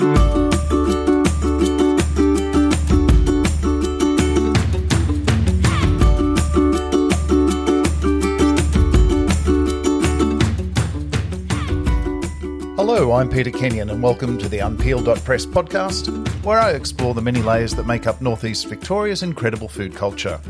Hello, I'm Peter Kenyon, and welcome to the Unpeel.press podcast, where I explore the many layers that make up Northeast Victoria's incredible food culture.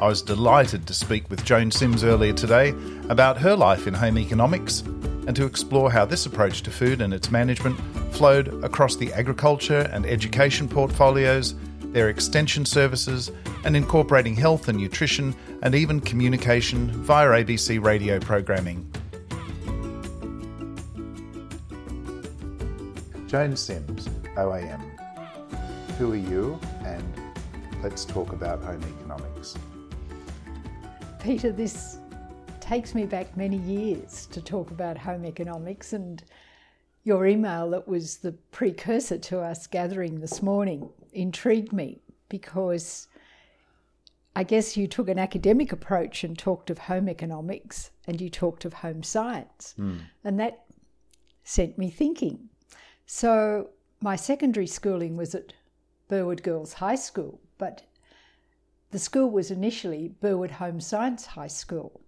I was delighted to speak with Joan Simms earlier today about her life in home economics and to explore how this approach to food and its management flowed across the agriculture and education portfolios, their extension services, and incorporating health and nutrition and even communication via ABC radio programming. Joan Simms, OAM. Who are you? And let's talk about home economics. Peter, this takes me back many years to talk about home economics and your email that was the precursor to us gathering this morning intrigued me because I guess you took an academic approach and talked of home economics and you talked of home science. Mm. And that sent me thinking. So my secondary schooling was at Burwood Girls High School, but the school was initially Burwood Home Science High School.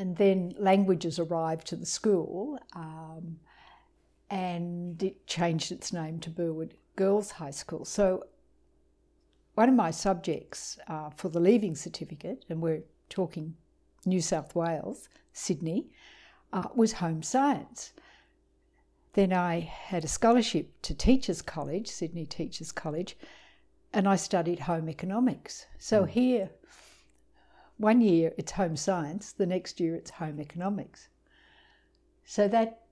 And then languages arrived to the school um, and it changed its name to Burwood Girls High School. So one of my subjects uh, for the leaving certificate, and we're talking New South Wales, Sydney, uh, was home science. Then I had a scholarship to Teachers College, Sydney Teachers College, and I studied home economics. So mm. here, one year it's home science, the next year it's home economics. So that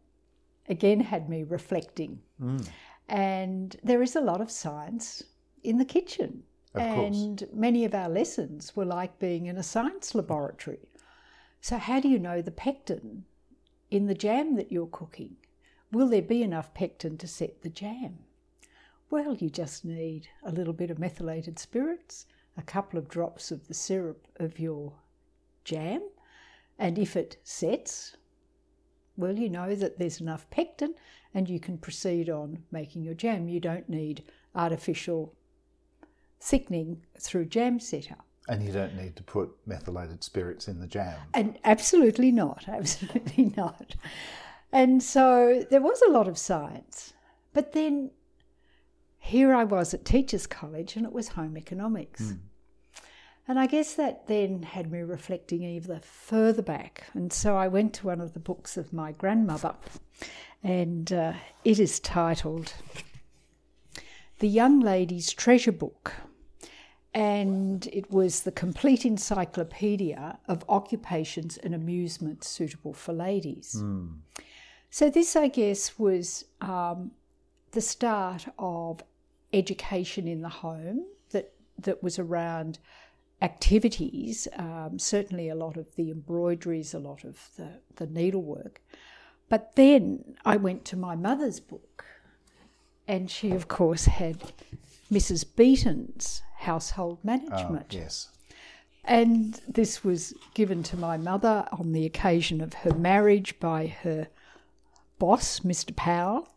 again had me reflecting. Mm. And there is a lot of science in the kitchen. Of and course. many of our lessons were like being in a science laboratory. So, how do you know the pectin in the jam that you're cooking? Will there be enough pectin to set the jam? Well, you just need a little bit of methylated spirits, a couple of drops of the syrup of your jam, and if it sets, well, you know that there's enough pectin and you can proceed on making your jam. You don't need artificial thickening through jam setter. And you don't need to put methylated spirits in the jam. And absolutely not, absolutely not. And so there was a lot of science. But then here I was at Teachers College and it was home economics. Mm. And I guess that then had me reflecting even further back. And so I went to one of the books of my grandmother, and uh, it is titled The Young Lady's Treasure Book. And it was the complete encyclopedia of occupations and amusements suitable for ladies. Mm. So, this, I guess, was um, the start of education in the home that, that was around activities, um, certainly a lot of the embroideries, a lot of the, the needlework. But then I went to my mother's book, and she, of course, had Mrs. Beeton's household management. Oh, yes. And this was given to my mother on the occasion of her marriage by her boss, Mr. Powell,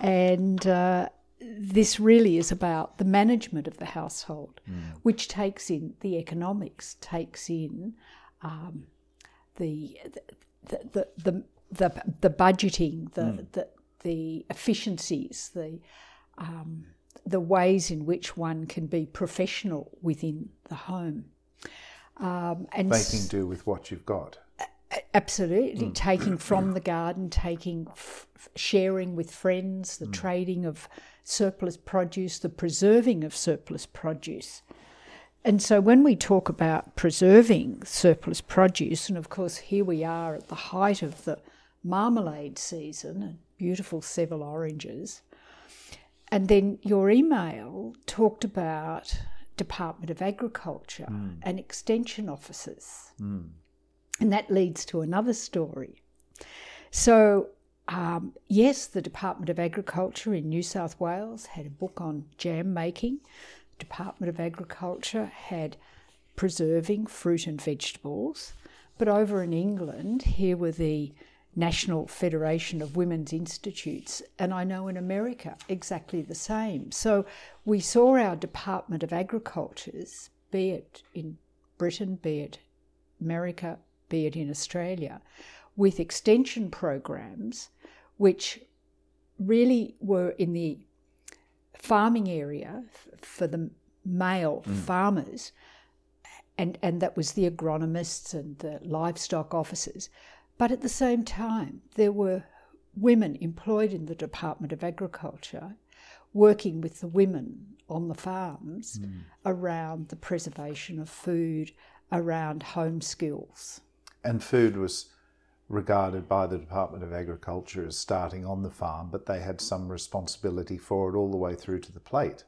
and uh, this really is about the management of the household, mm. which takes in the economics, takes in um, the, the, the, the, the, the budgeting, the, mm. the, the efficiencies, the, um, the ways in which one can be professional within the home. Um, and making do with what you've got. Absolutely, mm. taking from the garden, taking, f- sharing with friends, the mm. trading of surplus produce, the preserving of surplus produce. And so, when we talk about preserving surplus produce, and of course, here we are at the height of the marmalade season, and beautiful Seville oranges. And then your email talked about Department of Agriculture mm. and extension officers. Mm. And that leads to another story. So, um, yes, the Department of Agriculture in New South Wales had a book on jam making. Department of Agriculture had preserving fruit and vegetables. But over in England, here were the National Federation of Women's Institutes, and I know in America exactly the same. So we saw our Department of Agriculture's, be it in Britain, be it America, be it in Australia, with extension programs which really were in the farming area for the male mm. farmers, and, and that was the agronomists and the livestock officers. But at the same time, there were women employed in the Department of Agriculture working with the women on the farms mm. around the preservation of food, around home skills. And food was regarded by the Department of Agriculture as starting on the farm, but they had some responsibility for it all the way through to the plate.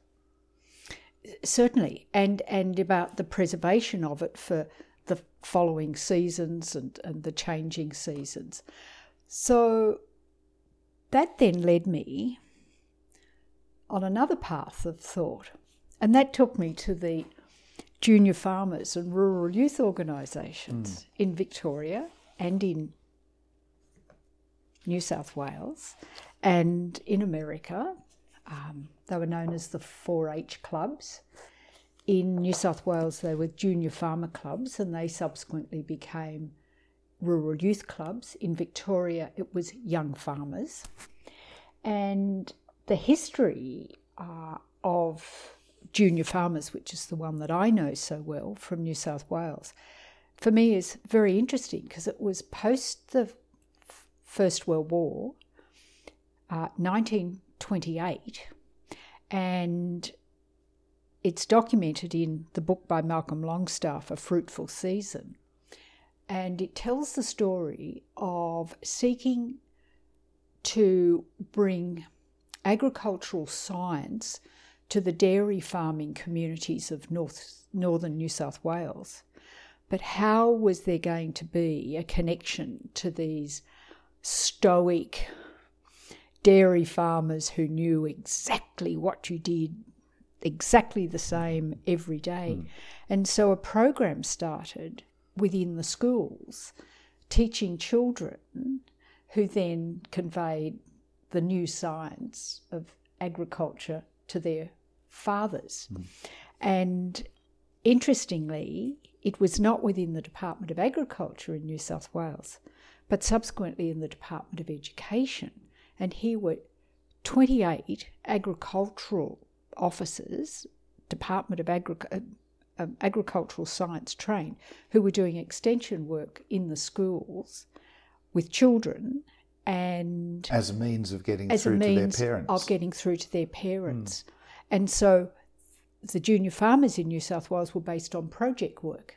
Certainly, and and about the preservation of it for the following seasons and, and the changing seasons. So that then led me on another path of thought, and that took me to the junior farmers and rural youth organisations mm. in Victoria and in New South Wales, and in America, um, they were known as the 4 H clubs. In New South Wales, they were junior farmer clubs, and they subsequently became rural youth clubs. In Victoria, it was young farmers. And the history uh, of junior farmers, which is the one that I know so well from New South Wales, for me is very interesting because it was post the First World War, uh, 1928, and it's documented in the book by Malcolm Longstaff, A Fruitful Season. And it tells the story of seeking to bring agricultural science to the dairy farming communities of North, northern New South Wales. But how was there going to be a connection to these stoic dairy farmers who knew exactly what you did, exactly the same every day. Mm. And so a program started within the schools teaching children who then conveyed the new science of agriculture to their fathers. Mm. And interestingly, it was not within the Department of Agriculture in New South Wales but subsequently in the Department of Education. And here were 28 agricultural officers, Department of Agri- uh, um, Agricultural Science trained, who were doing extension work in the schools with children and as a means of getting through to their parents of getting through to their parents mm. And so the junior farmers in new south wales were based on project work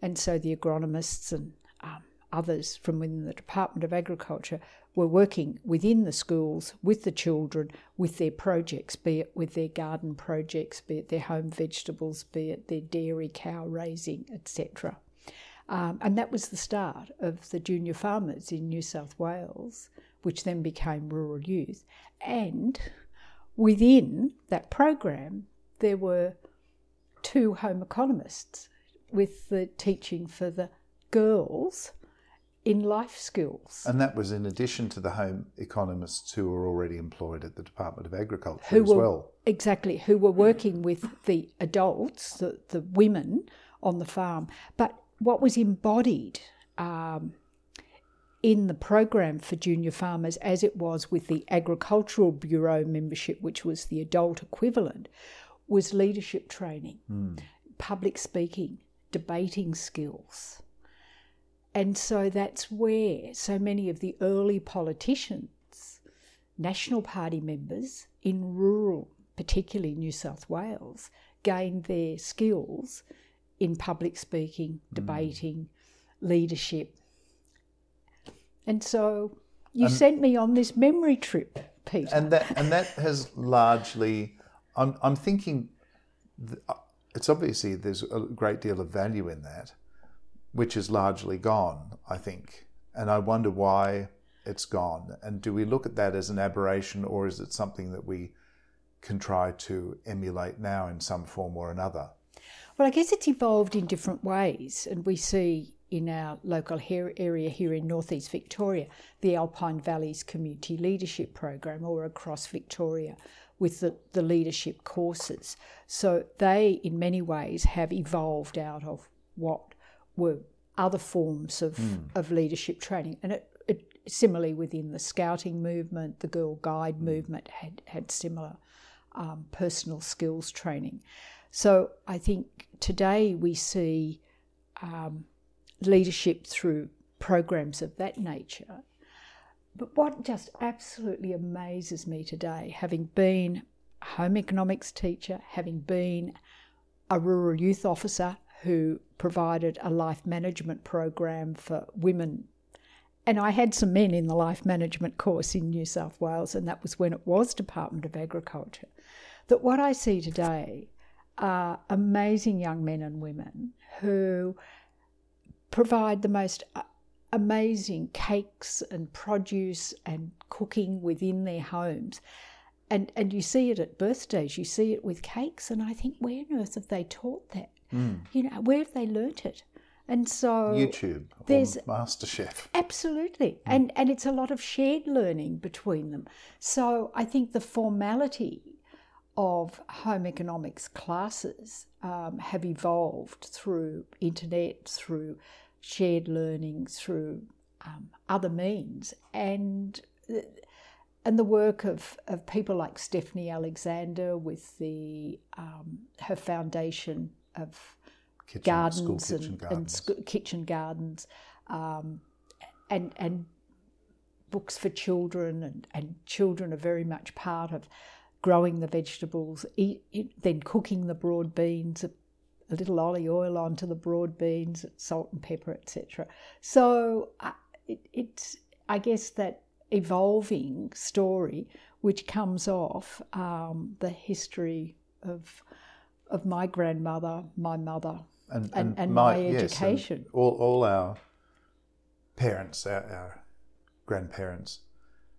and so the agronomists and um, others from within the Department of Agriculture were working within the schools with the children with their projects, be it with their garden projects, be it their home vegetables, be it their dairy cow raising, etc. Um, and that was the start of the junior farmers in New South Wales, which then became rural youth. And within that program, there were two home economists with the teaching for the girls in life skills. And that was in addition to the home economists who were already employed at the Department of Agriculture who as were, well. Exactly, who were working with the adults, the, the women on the farm. But what was embodied um, in the program for junior farmers, as it was with the Agricultural Bureau membership, which was the adult equivalent, was leadership training, mm. public speaking, debating skills and so that's where so many of the early politicians, National Party members in rural, particularly New South Wales, gained their skills in public speaking, mm. debating, leadership. And so you sent me on this memory trip, Peter. And that and that has largely I'm I'm thinking uh, it's obviously there's a great deal of value in that which is largely gone, I think. And I wonder why it's gone. And do we look at that as an aberration or is it something that we can try to emulate now in some form or another? Well, I guess it's evolved in different ways. And we see in our local area here in northeast Victoria, the Alpine Valleys Community Leadership Program, or across Victoria with the, the leadership courses. So they, in many ways, have evolved out of what were other forms of, mm. of leadership training. And it, it, similarly within the scouting movement, the Girl Guide mm. movement had, had similar um, personal skills training. So I think today we see um, leadership through programs of that nature. But what just absolutely amazes me today, having been a home economics teacher, having been a rural youth officer who provided a life management program for women. And I had some men in the life management course in New South Wales, and that was when it was Department of Agriculture. That what I see today are amazing young men and women who provide the most uh, amazing cakes and produce and cooking within their homes. And, and you see it at birthdays, you see it with cakes, and I think, where on earth have they taught that? Mm. You know, where have they learnt it? And so YouTube, there's MasterChef. Absolutely, mm. and and it's a lot of shared learning between them. So I think the formality of home economics classes um, have evolved through internet, through shared learning, through um, other means, and and the work of, of people like Stephanie Alexander with the um, her foundation of kitchen, gardens, and, kitchen gardens and sc- kitchen gardens, um, and and books for children, and, and children are very much part of growing the vegetables, eat, then cooking the broad beans, a, little olive oil onto the broad beans, salt and pepper, etc. So uh, it, it's, I guess, that evolving story which comes off um, the history of of my grandmother, my mother, and, and, and, and my, my, education. Yes, all, all our parents, our, our grandparents.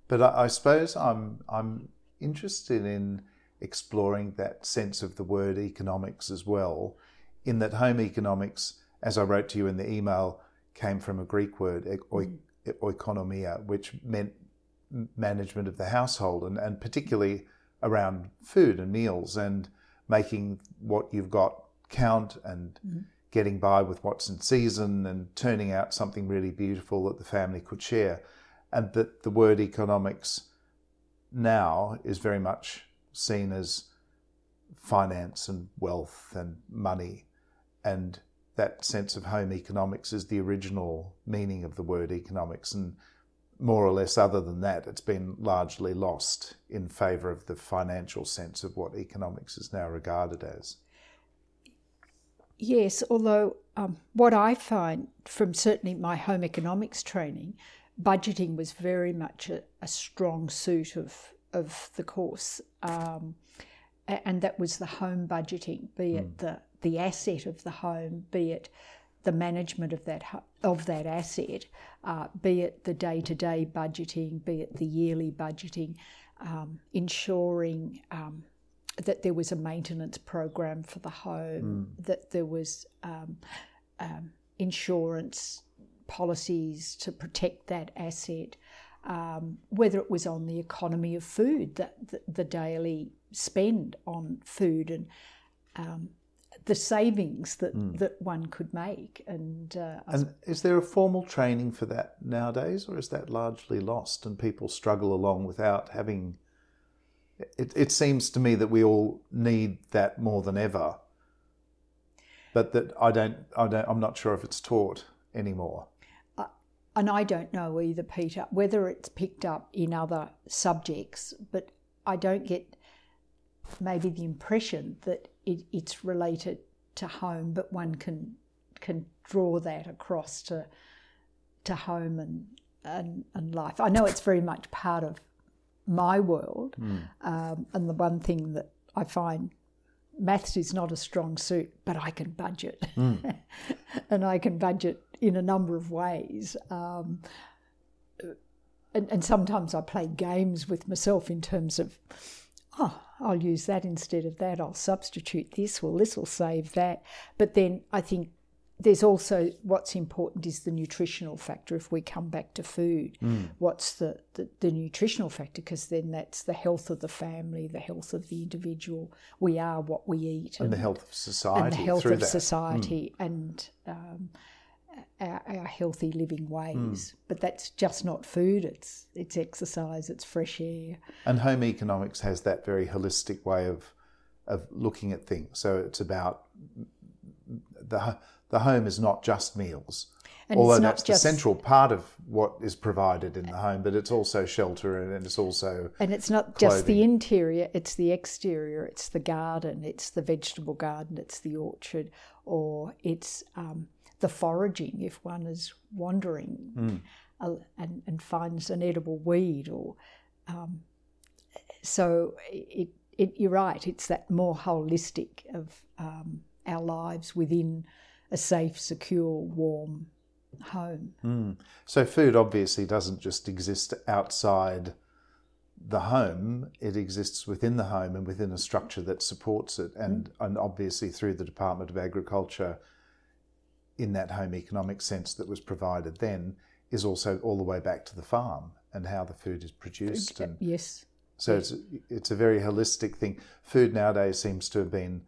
But I, I, suppose I'm I'm interested in exploring that sense of the word economics as well, in that home economics, as I wrote to you in the email, came from a Greek word, mm. oikonomia, which meant management of the household and, and particularly around food and meals and making what you've got count and mm-hmm. getting by with what's in season and turning out something really beautiful that the family could share. And that the word economics now is very much seen as finance and wealth and money. And that sense of home economics is the original meaning of the word economics. And more or less, other than that, it's been largely lost in favour of the financial sense of what economics is now regarded as. Yes, although um, what I find from certainly my home economics training, budgeting was very much a, a strong suit of of the course, um, and that was the home budgeting, be it mm. the the asset of the home, be it the management of that of that asset, uh, be it the day to day budgeting, be it the yearly budgeting, um, ensuring um, that there was a maintenance program for the home, mm. that there was um, um, insurance policies to protect that asset, um, whether it was on the economy of food, that the, the daily spend on food and um, the savings that, mm. that one could make. And, uh, and is there a formal training for that nowadays, or is that largely lost and people struggle along without having? It, it seems to me that we all need that more than ever, but that I don't, I don't, I'm not sure if it's taught anymore. Uh, and I don't know either, Peter, whether it's picked up in other subjects, but I don't get maybe the impression that it, it's related to home, but one can can draw that across to to home and and, and life. I know it's very much part of my world, mm. um, and the one thing that I find maths is not a strong suit, but I can budget, mm. and I can budget in a number of ways. Um, and, and sometimes I play games with myself in terms of oh, I'll use that instead of that. I'll substitute this. Well, this will save that. But then I think there's also what's important is the nutritional factor. If we come back to food, Mm. what's the, the, the nutritional factor? Because then that's the health of the family, the health of the individual. We are what we eat, and the health of society and the health of that. Mm. society, and um, our, our healthy living ways. Mm. But that's just not food. It's it's exercise. It's fresh air. And home economics has that very holistic way of of looking at things. So it's about the the home is not just meals. And Although it's not that's just the central part of what is provided in the home, but it's also shelter and it's also And it's not just the interior, it's the exterior, it's the garden, it's the vegetable garden, it's the orchard, or it's um, the foraging if one is wandering Hmm. uh, and, and finds an edible weed. or um, So it, it, you're right, it's that more holistic of um, our lives within a safe, secure, warm home. So food obviously doesn't just exist outside the home, it exists within the home and within a structure that supports it. And, and obviously through the Department of Agriculture, in that home economic sense that was provided then, is also all the way back to the farm and how the food is produced. And Yes. so it's, it's a very holistic thing. Food nowadays seems to have been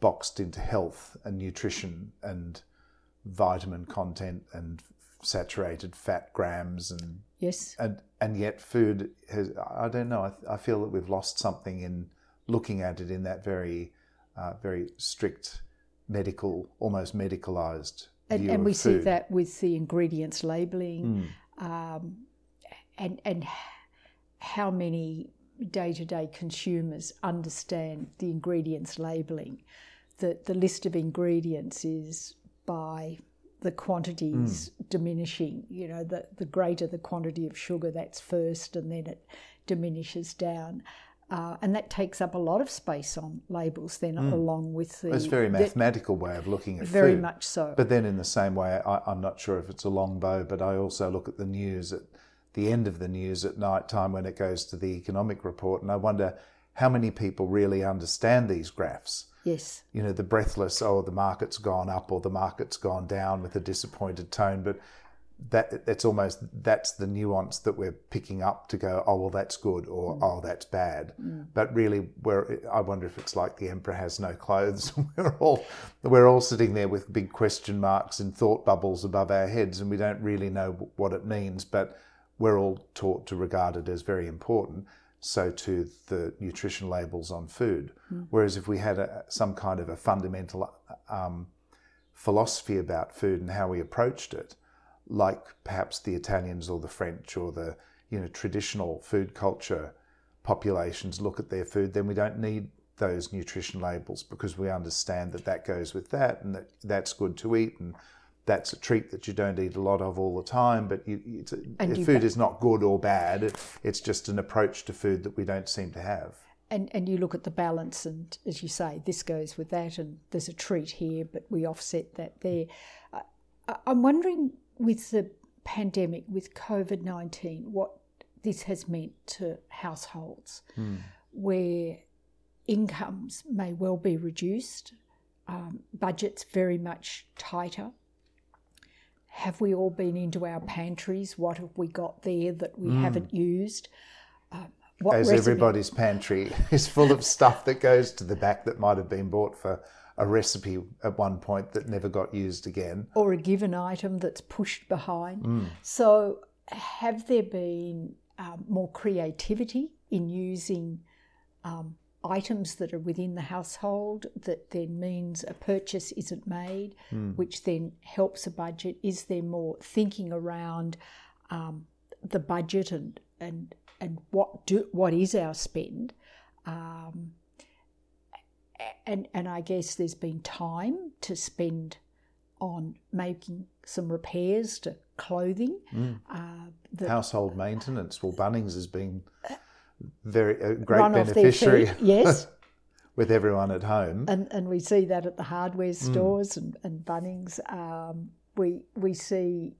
boxed into health and nutrition and vitamin content and saturated fat grams and Yes. and and yet food has I don't know I, I feel that we've lost something in looking at it in that very uh, very strict medical almost medicalized and, and we see that with the ingredients labeling Mm. um, and and how many day-to-day consumers understand the ingredients labeling the the list of ingredients is by the quantities Mm. diminishing you know the the greater the quantity of sugar that's first and then it diminishes down uh, and that takes up a lot of space on labels then along with the Mm. it's a very the- mathematical way of looking at very food. much so But then, in the same way, I, I'm not sure if it's a long bow, but I also look at the news at the end of the news at night time when it goes to the economic report, and I wonder how many people really understand these graphs. yes You know, the breathless, oh, the market's gone up or the market's gone down with a disappointed tone, but that it's almost that's the nuance that we're picking up to go, oh well, that's good or mm. oh that's bad. Mm. But really, we're I wonder if it's like the emperor has no clothes. we're all we're all sitting there with big question marks and thought bubbles above our heads, and we don't really know what it means. But we're all taught to regard it as very important. So to the nutrition labels on food. Mm. Whereas if we had a, some kind of a fundamental um, philosophy about food and how we approached it, like perhaps the Italians or the French or the you know traditional food culture populations look at their food, then we don't need those nutrition labels because we understand that that goes with that and that that's good to eat and that's a treat that you don't eat a lot of all the time. But you, it's, food ba- is not good or bad. It's just an approach to food that we don't seem to have. and and you look at the balance and as you say this goes with that and there's a treat here but we offset that there I- i'm wondering with the pandemic with covid-19 what this has meant to households where incomes may well be reduced um, budgets very much tighter. Have we all been into our pantries? What have we got there that we haven't used? Um, what As recipe- everybody's pantry is full of stuff that goes to the back that might have been bought for a recipe at one point that never got used again. or a given item that's pushed behind. So, have there been um, more creativity in using um, items that are within the household that then means a purchase isn't made, which then helps a budget? Is there more thinking around um, the budget and and and what do what is our spend? Um, and and I guess there's been time to spend on making some repairs to clothing. Uh, the Household maintenance. Well, Bunnings has been very a great run off their beneficiary feet, yes, with everyone at home. and and we see that at the hardware stores and, and Bunnings. Um, we we see.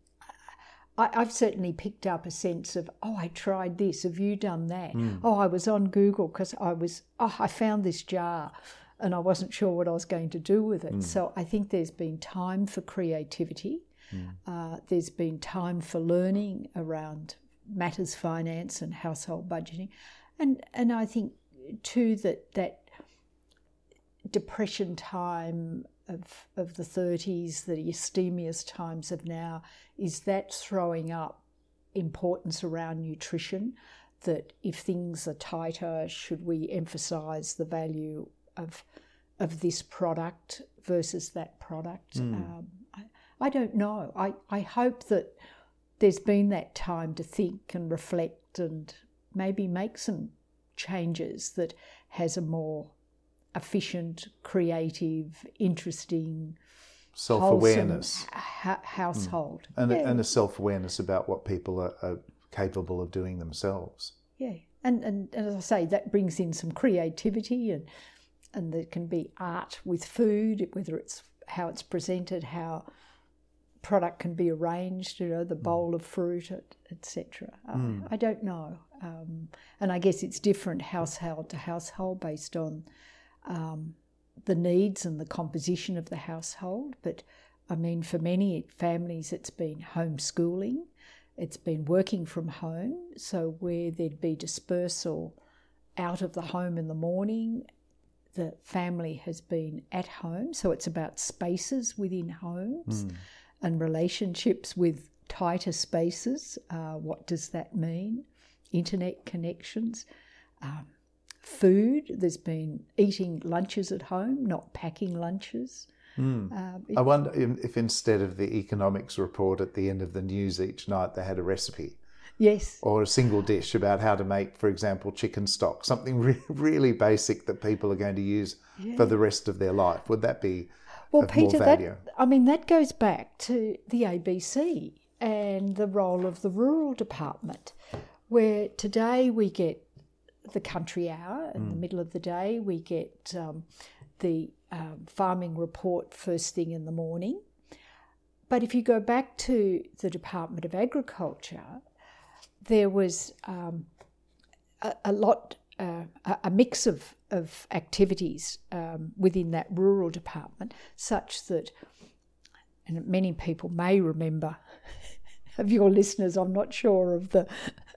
I, I've certainly picked up a sense of, oh, I tried this. Have you done that? Oh, I was on Google because I was, oh, I found this jar. And I wasn't sure what I was going to do with it. Mm. So I think there's been time for creativity. Mm. Uh, there's been time for learning around matters finance and household budgeting, and and I think too that that depression time of of the 30s, the abstemious times of now, is that throwing up importance around nutrition. That if things are tighter, should we emphasise the value of of this product versus that product? Mm. Um, I, I don't know. I, I hope that there's been that time to think and reflect and maybe make some changes that has a more efficient, creative, interesting, self awareness ha- household, mm. and, yeah. a, and a self awareness about what people are, are, capable of doing themselves. Yeah, and, and and as I say, that brings in some creativity and and there can be art with food, whether it's how it's presented, how product can be arranged, you know, the mm. bowl of fruit, etc. Mm. I, I, don't know. Um, and I guess it's different household to household based on um, the needs and the composition of the household. But I mean, for many families, it's been homeschooling, it's been working from home. So, where there'd be dispersal out of the home in the morning, the family has been at home. So, it's about spaces within homes. Mm and relationships with tighter spaces. Uh, what does that mean? Internet connections. Um, food, there's been eating lunches at home, not packing lunches. Mm. Um, I wonder if instead of the economics report at the end of the news each night, they had a recipe. Yes. Or a single dish about how to make, for example, chicken stock, something re- really basic that people are going to use yeah. for the rest of their life. Would that be well, Peter, that I mean that goes back to the ABC and the role of the rural department, where today we get the country hour in mm. the middle of the day, we get um, the um, farming report first thing in the morning. But if you go back to the Department of Agriculture, there was um, a, a, lot, uh, a mix of of activities um, within that rural department, such that, and many people may remember, of your listeners, I'm not sure of the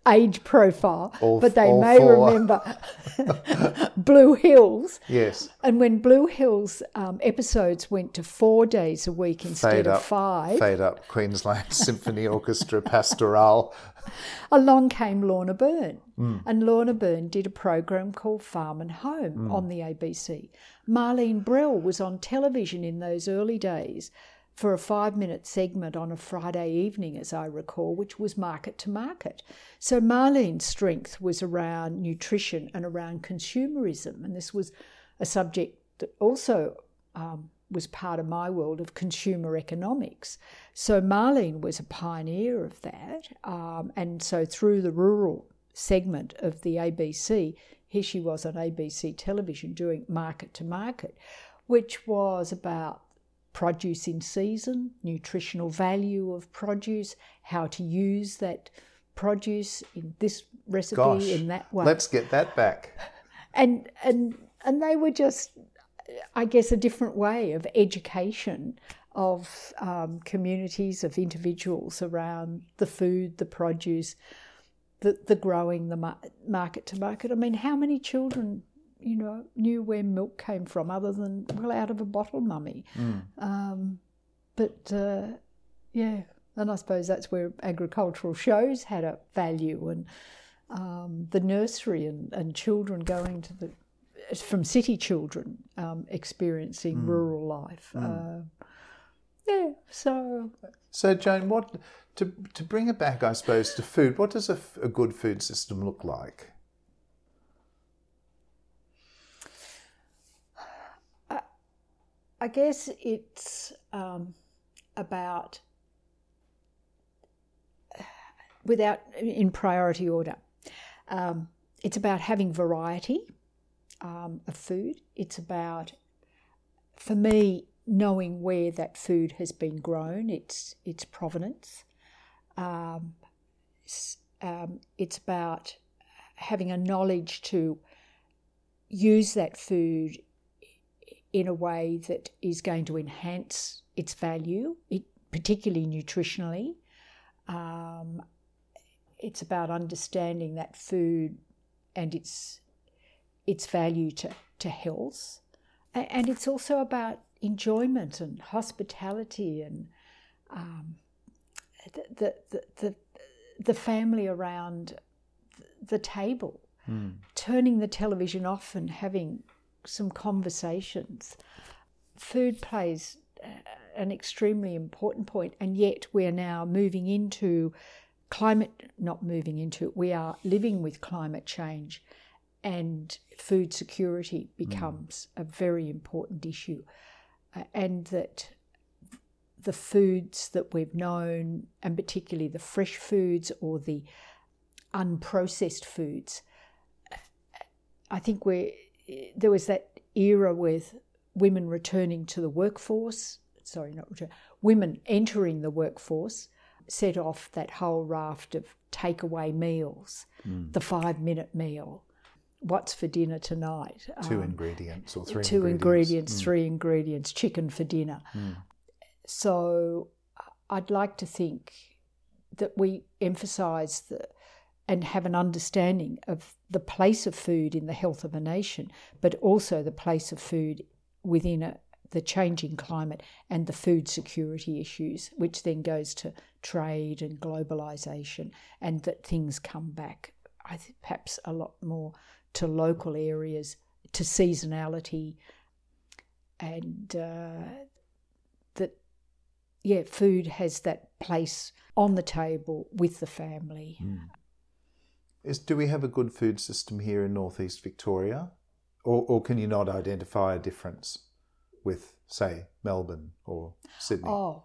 age profile, all, but they may four. remember Blue Hills. Yes. And when Blue Hills um, episodes went to four days a week instead fade of five. Fade up Queensland Symphony Orchestra Pastoral Along came Lorna Byrne, mm. and Lorna Byrne did a program called Farm and Home mm. on the ABC. Marlene Brell was on television in those early days for a five minute segment on a Friday evening, as I recall, which was market to market. So Marlene's strength was around nutrition and around consumerism, and this was a subject that also um, was part of my world of consumer economics. So Marlene was a pioneer of that. Um, and so through the rural segment of the ABC, here she was on ABC television doing market to market, which was about produce in season, nutritional value of produce, how to use that produce in this recipe Gosh, in that way. Let's get that back. And and and they were just I guess, a different way of education of um, communities, of individuals around the food, the produce, the, the growing, the mar- market to market. I mean, how many children, you know, knew where milk came from other than, well, out of a bottle, mummy? Mm. Um, but uh, yeah, and I suppose that's where agricultural shows had a value and um, the nursery and, and children going to the from city children um, experiencing mm. rural life. Mm. Uh, yeah, so. So, Jane, what to to bring it back, I suppose, to food. What does a, a good food system look like? I guess it's um, about without in priority order. Um, it's about having variety um, of food. It's about, for me, knowing where that food has been grown, its its provenance. Um, it's, um, it's about having a knowledge to use that food in a way that is going to enhance its value, it, particularly nutritionally. Um, it's about understanding that food and its its value to, to health. And it's also about enjoyment and hospitality and um, the, the, the, the family around the table, mm. turning the television off and having some conversations. Food plays uh, an extremely important point, and yet we're now moving into climate, not moving into it, we are living with climate change, and food security hmm. becomes mm. a very important issue. Uh, and that the foods that we've known, and particularly the fresh foods or the unprocessed foods, I think we there was that era with women returning to the workforce. Sorry, not return. Women entering the workforce set off that whole raft of takeaway meals, mm. the five minute meal. What's for dinner tonight? Two um, ingredients or three two ingredients, ingredients mm. three ingredients, chicken for dinner. Mm. So I'd like to think that we emphasise the and have an understanding of the place of food in the health of a nation, but also the place of food within a, the changing climate and the food security issues, which then goes to trade and globalisation, and that things come back, I think perhaps a lot more to local areas, to seasonality, and uh, that, yeah, food has that place on the table with the family. Mm. Is, do we have a good food system here in northeast Victoria? Or, or can you not identify a difference with, say, Melbourne or Sydney? Oh,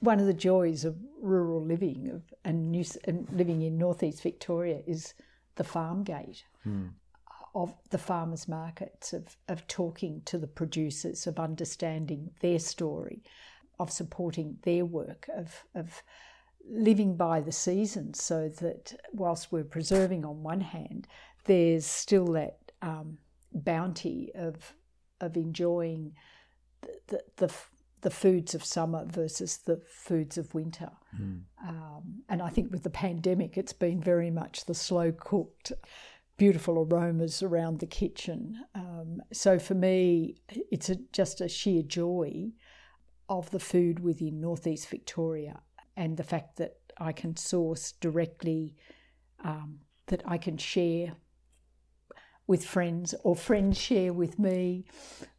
one of the joys of rural living of, and, New, and living in northeast Victoria is the farm gate hmm. of the farmers markets, of, of talking to the producers, of understanding their story, of supporting their work, of, of living by the seasons so that whilst we're preserving on one hand, there's still that um, bounty of of enjoying the, the, the, the, foods of summer versus the foods of winter. Mm. Um, and I think with the pandemic, it's been very much the slow cooked, beautiful aromas around the kitchen. Um, so for me, it's a, just a sheer joy of the food within northeast Victoria and the fact that I can source directly, um, that I can share with friends or friends share with me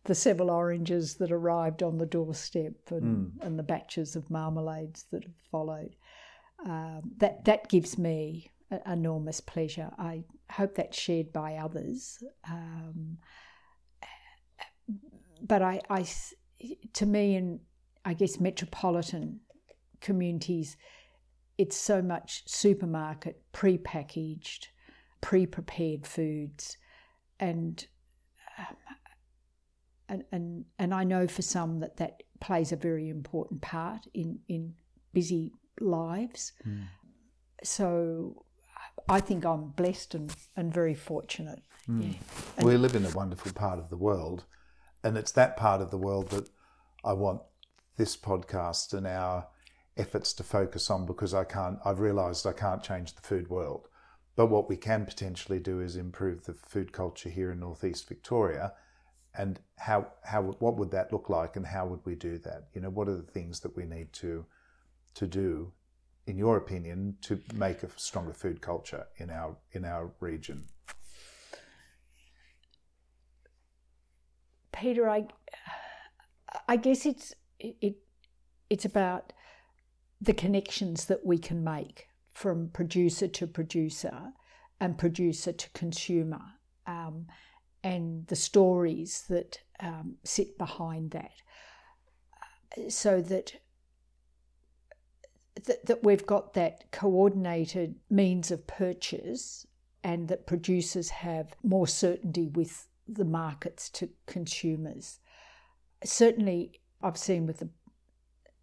the Seville oranges that arrived on the doorstep and, mm. and the batches of marmalades that have followed. Um, that, that gives me enormous pleasure. I hope that's shared by others. Um, but I, I, to me, and I guess metropolitan communities, it's so much supermarket, pre-packaged, pre-prepared foods, and um, and and and I know for some that that plays a very important part in in busy lives. Mm. So I think I'm blessed and, and very fortunate. Mm. Yeah. And we live in a wonderful part of the world, and it's that part of the world that I want this podcast and our efforts to focus on because I can't, I've realised I can't change the food world. But what we can potentially do is improve the food culture here in northeast Victoria. And how, how what would that look like and how would we do that? You know, what are the things that we need to to do, in your opinion, to make a stronger food culture in our in our region? Peter, I I guess it's it it's about the connections that we can make from producer to producer and producer to consumer um, and the stories that um, sit behind that. So that, that that we've got that coordinated means of purchase and that producers have more certainty with the markets to consumers. Certainly I've seen with the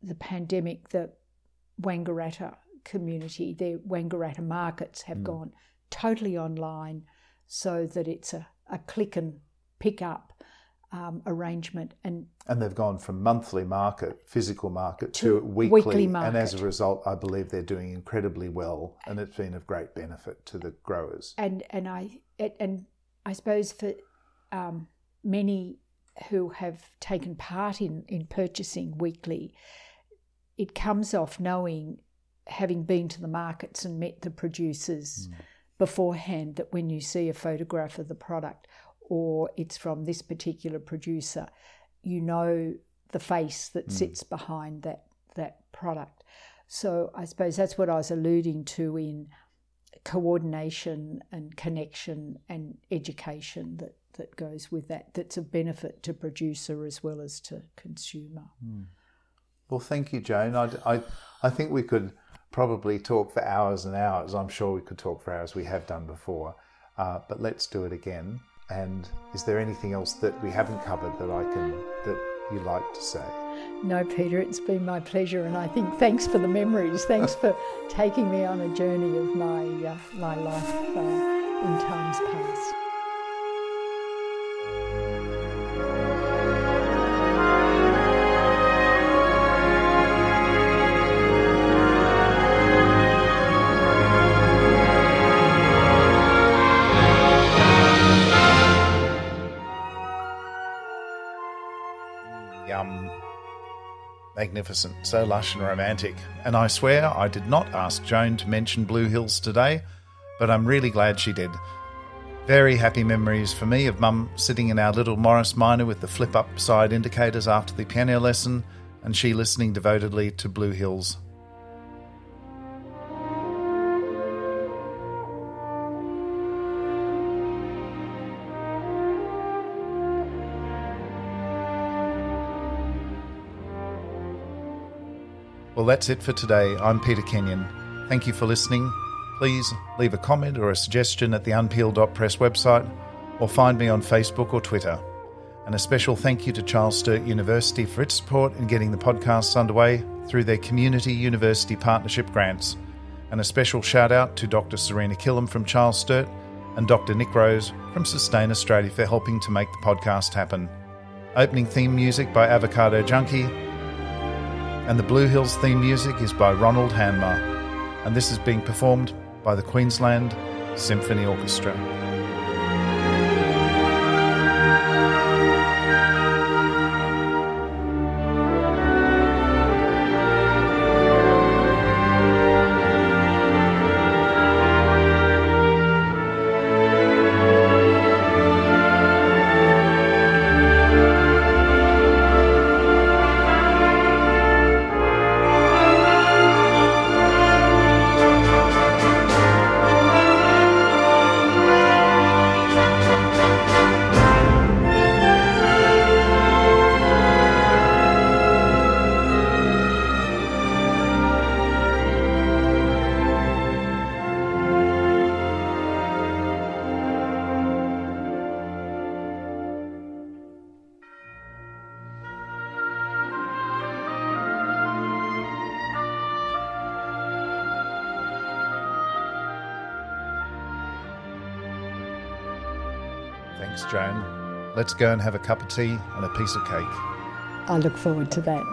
the pandemic that Wangaratta community, their Wangaratta markets have mm. gone totally online so that it's a, a click and pick up um, arrangement. And and they've gone from monthly market, physical market, to, to weekly, weekly market. And as a result, I believe they're doing incredibly well, and it's been of great benefit to the growers. And and I and I suppose for um, many who have taken part in in purchasing weekly, it comes off knowing, having been to the markets and met the producers. Mm. Beforehand, that when you see a photograph of the product, or it's from this particular producer, you know the face that mm. sits behind that that product. So I suppose that's what I was alluding to in coordination and connection and education that, that goes with that. That's a benefit to producer as well as to consumer. Mm. Well, thank you, Joan. I, I, I think we could probably talk for hours and hours. I'm sure we could talk for hours. We have done before, uh, but let's do it again. And is there anything else that we haven't covered that I can that you'd like to say? No, Peter, it's been my pleasure, and I think thanks for the memories. Thanks for taking me on a journey of my uh, my life uh, in times past. Magnificent, so lush and romantic. And I swear I did not ask Joan to mention Blue Hills today, but I'm really glad she did. Very happy memories for me of Mum sitting in our little Morris Minor with the flip up side indicators after the piano lesson, and she listening devotedly to Blue Hills Well, that's it for today. I'm Peter Kenyon. Thank you for listening. Please leave a comment or a suggestion at the unpeel.press website or find me on Facebook or Twitter. And a special thank you to Charles Sturt University for its support in getting the podcasts underway through their Community University Partnership grants. And a special shout out to Dr. Serena Killam from Charles Sturt and Dr. Nick Rose from Sustain Australia for helping to make the podcast happen. Opening theme music by Avocado Junkie and the Blue Hills theme music is by Ronald Hanmer, and this is being performed by the Queensland Symphony Orchestra. Let's go and have a cup of tea and a piece of cake. I look forward to that.